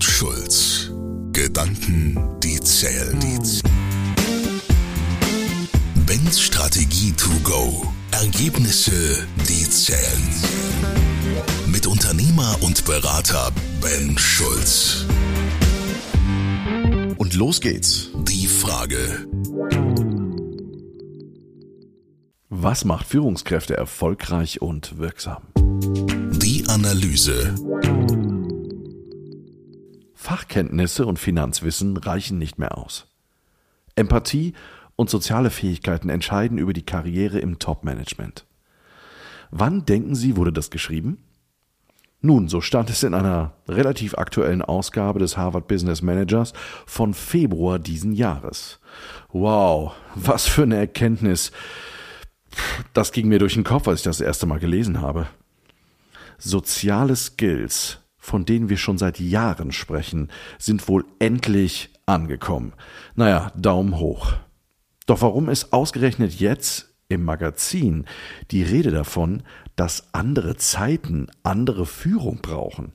und Schulz. Gedanken, die zählen. Ben's Strategie to go. Ergebnisse, die zählen. Mit Unternehmer und Berater Ben Schulz. Und los geht's. Die Frage. Was macht Führungskräfte erfolgreich und wirksam? Die Analyse. Fachkenntnisse und Finanzwissen reichen nicht mehr aus. Empathie und soziale Fähigkeiten entscheiden über die Karriere im Top-Management. Wann denken Sie, wurde das geschrieben? Nun, so stand es in einer relativ aktuellen Ausgabe des Harvard Business Managers von Februar diesen Jahres. Wow, was für eine Erkenntnis. Das ging mir durch den Kopf, als ich das erste Mal gelesen habe. Soziale Skills, von denen wir schon seit Jahren sprechen, sind wohl endlich angekommen. Naja, Daumen hoch. Doch warum ist ausgerechnet jetzt im Magazin die Rede davon, dass andere Zeiten andere Führung brauchen?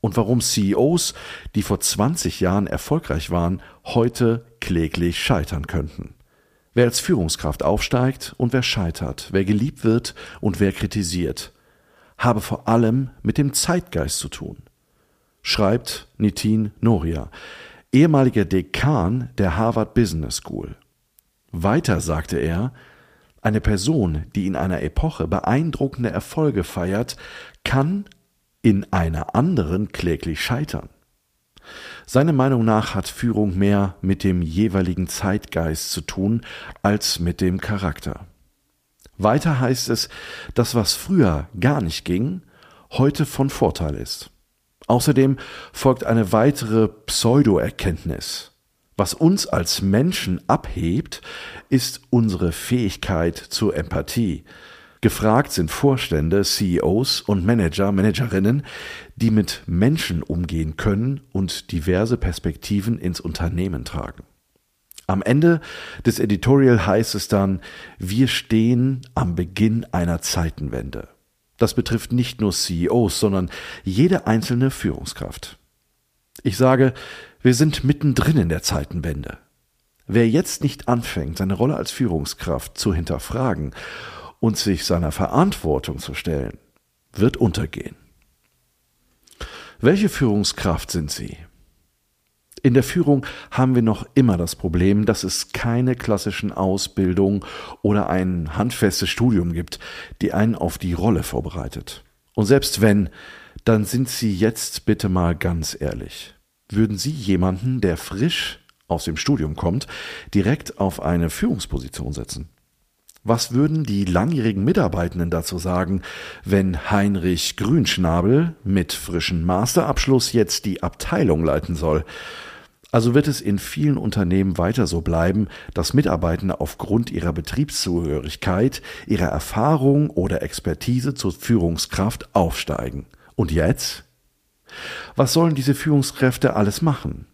Und warum CEOs, die vor 20 Jahren erfolgreich waren, heute kläglich scheitern könnten? Wer als Führungskraft aufsteigt und wer scheitert, wer geliebt wird und wer kritisiert, habe vor allem mit dem Zeitgeist zu tun. Schreibt Nitin Noria, ehemaliger Dekan der Harvard Business School. Weiter sagte er, eine Person, die in einer Epoche beeindruckende Erfolge feiert, kann in einer anderen kläglich scheitern. Seiner Meinung nach hat Führung mehr mit dem jeweiligen Zeitgeist zu tun als mit dem Charakter. Weiter heißt es, dass was früher gar nicht ging, heute von Vorteil ist. Außerdem folgt eine weitere Pseudo-Erkenntnis. Was uns als Menschen abhebt, ist unsere Fähigkeit zur Empathie. Gefragt sind Vorstände, CEOs und Manager, Managerinnen, die mit Menschen umgehen können und diverse Perspektiven ins Unternehmen tragen. Am Ende des Editorial heißt es dann, wir stehen am Beginn einer Zeitenwende. Das betrifft nicht nur CEOs, sondern jede einzelne Führungskraft. Ich sage, wir sind mittendrin in der Zeitenwende. Wer jetzt nicht anfängt, seine Rolle als Führungskraft zu hinterfragen und sich seiner Verantwortung zu stellen, wird untergehen. Welche Führungskraft sind Sie? In der Führung haben wir noch immer das Problem, dass es keine klassischen Ausbildung oder ein handfestes Studium gibt, die einen auf die Rolle vorbereitet. Und selbst wenn, dann sind Sie jetzt bitte mal ganz ehrlich. Würden Sie jemanden, der frisch aus dem Studium kommt, direkt auf eine Führungsposition setzen? Was würden die langjährigen Mitarbeitenden dazu sagen, wenn Heinrich Grünschnabel mit frischem Masterabschluss jetzt die Abteilung leiten soll? Also wird es in vielen Unternehmen weiter so bleiben, dass Mitarbeitende aufgrund ihrer Betriebszugehörigkeit, ihrer Erfahrung oder Expertise zur Führungskraft aufsteigen. Und jetzt? Was sollen diese Führungskräfte alles machen?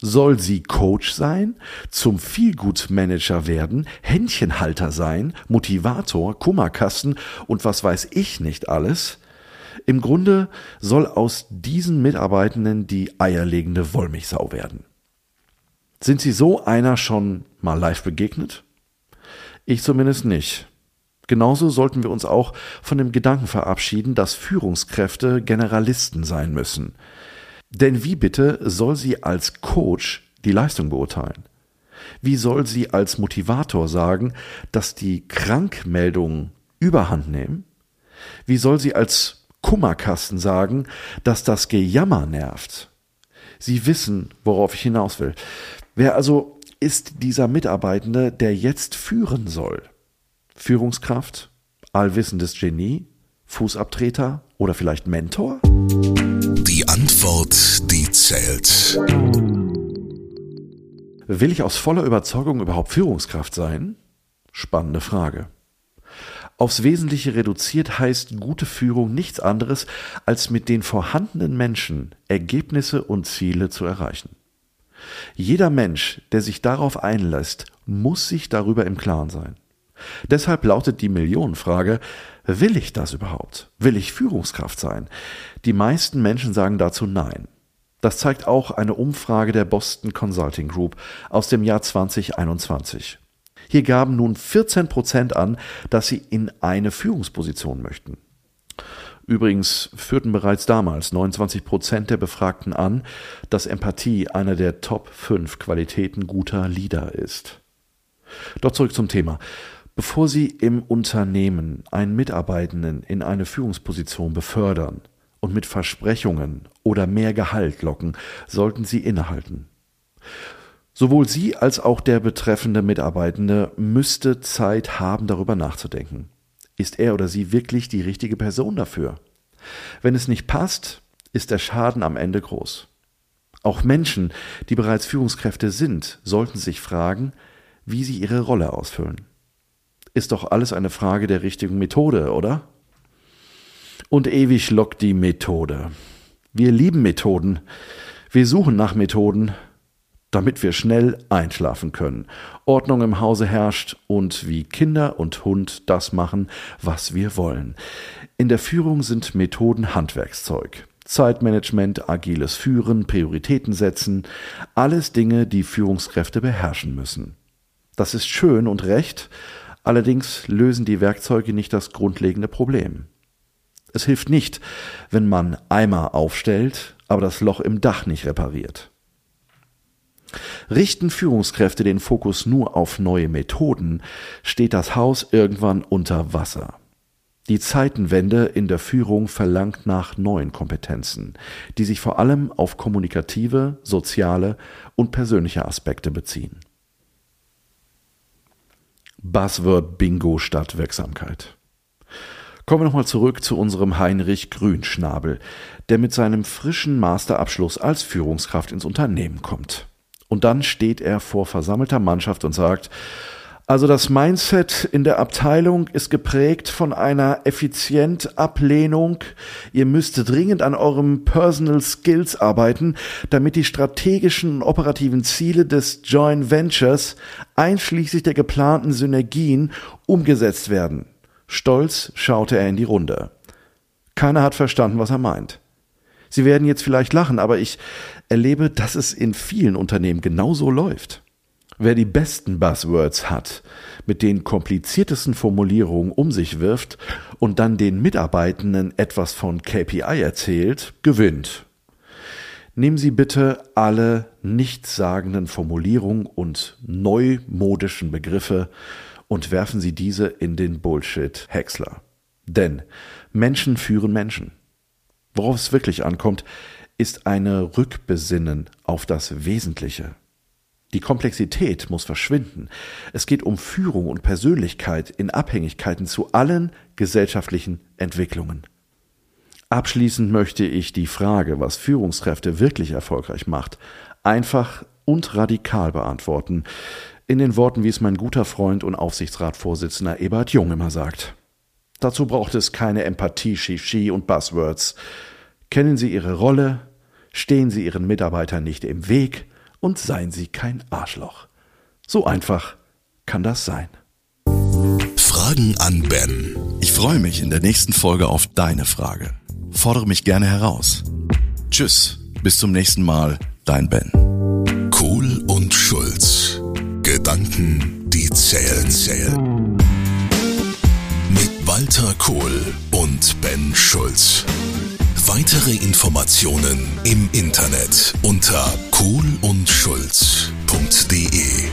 Soll sie Coach sein, zum Feelgood-Manager werden, Händchenhalter sein, Motivator, Kummerkasten und was weiß ich nicht alles? Im Grunde soll aus diesen Mitarbeitenden die eierlegende Wollmilchsau werden. Sind Sie so einer schon mal live begegnet? Ich zumindest nicht. Genauso sollten wir uns auch von dem Gedanken verabschieden, dass Führungskräfte Generalisten sein müssen. Denn wie bitte soll sie als Coach die Leistung beurteilen? Wie soll sie als Motivator sagen, dass die Krankmeldungen überhand nehmen? Wie soll sie als Kummerkasten sagen, dass das Gejammer nervt? Sie wissen, worauf ich hinaus will. Wer also ist dieser Mitarbeitende, der jetzt führen soll? Führungskraft, allwissendes Genie, Fußabtreter oder vielleicht Mentor? Antwort, die zählt. Will ich aus voller Überzeugung überhaupt Führungskraft sein? Spannende Frage. Aufs Wesentliche reduziert heißt gute Führung nichts anderes, als mit den vorhandenen Menschen Ergebnisse und Ziele zu erreichen. Jeder Mensch, der sich darauf einlässt, muss sich darüber im Klaren sein. Deshalb lautet die Millionenfrage, will ich das überhaupt? Will ich Führungskraft sein? Die meisten Menschen sagen dazu Nein. Das zeigt auch eine Umfrage der Boston Consulting Group aus dem Jahr 2021. Hier gaben nun 14 Prozent an, dass sie in eine Führungsposition möchten. Übrigens führten bereits damals 29 Prozent der Befragten an, dass Empathie einer der Top 5 Qualitäten guter Leader ist. Doch zurück zum Thema. Bevor Sie im Unternehmen einen Mitarbeitenden in eine Führungsposition befördern und mit Versprechungen oder mehr Gehalt locken, sollten Sie innehalten. Sowohl Sie als auch der betreffende Mitarbeitende müsste Zeit haben, darüber nachzudenken. Ist er oder sie wirklich die richtige Person dafür? Wenn es nicht passt, ist der Schaden am Ende groß. Auch Menschen, die bereits Führungskräfte sind, sollten sich fragen, wie sie ihre Rolle ausfüllen. Ist doch alles eine Frage der richtigen Methode, oder? Und ewig lockt die Methode. Wir lieben Methoden. Wir suchen nach Methoden, damit wir schnell einschlafen können, Ordnung im Hause herrscht und wie Kinder und Hund das machen, was wir wollen. In der Führung sind Methoden Handwerkszeug. Zeitmanagement, agiles Führen, Prioritäten setzen, alles Dinge, die Führungskräfte beherrschen müssen. Das ist schön und recht, allerdings lösen die Werkzeuge nicht das grundlegende Problem. Es hilft nicht, wenn man Eimer aufstellt, aber das Loch im Dach nicht repariert. Richten Führungskräfte den Fokus nur auf neue Methoden, steht das Haus irgendwann unter Wasser. Die Zeitenwende in der Führung verlangt nach neuen Kompetenzen, die sich vor allem auf kommunikative, soziale und persönliche Aspekte beziehen. Buzzword Bingo statt Wirksamkeit. Kommen wir nochmal zurück zu unserem Heinrich Grünschnabel, der mit seinem frischen Masterabschluss als Führungskraft ins Unternehmen kommt. Und dann steht er vor versammelter Mannschaft und sagt, also das Mindset in der Abteilung ist geprägt von einer Effizientablehnung. Ihr müsst dringend an eurem Personal Skills arbeiten, damit die strategischen und operativen Ziele des Joint Ventures einschließlich der geplanten Synergien umgesetzt werden. Stolz schaute er in die Runde. Keiner hat verstanden, was er meint. Sie werden jetzt vielleicht lachen, aber ich erlebe, dass es in vielen Unternehmen genauso läuft. Wer die besten Buzzwords hat, mit den kompliziertesten Formulierungen um sich wirft und dann den Mitarbeitenden etwas von KPI erzählt, gewinnt. Nehmen Sie bitte alle nichtssagenden Formulierungen und neumodischen Begriffe und werfen Sie diese in den Bullshit-Häcksler. Denn Menschen führen Menschen. Worauf es wirklich ankommt, ist eine Rückbesinnen auf das Wesentliche. Die Komplexität muss verschwinden. Es geht um Führung und Persönlichkeit in Abhängigkeiten zu allen gesellschaftlichen Entwicklungen. Abschließend möchte ich die Frage, was Führungskräfte wirklich erfolgreich macht, einfach und radikal beantworten, in den Worten, wie es mein guter Freund und Aufsichtsratsvorsitzender Ebert Jung immer sagt. Dazu braucht es keine Empathie, Shishi und Buzzwords. Kennen Sie Ihre Rolle, stehen Sie Ihren Mitarbeitern nicht im Weg und seien Sie kein Arschloch. So einfach kann das sein. Fragen an Ben. Ich freue mich in der nächsten Folge auf deine Frage. Fordere mich gerne heraus. Tschüss, bis zum nächsten Mal, dein Ben. Kohl und Schulz. Gedanken, die zählen, zählen. Mit Walter Kohl und Ben Schulz. Weitere Informationen im Internet unter kohlundschulz.de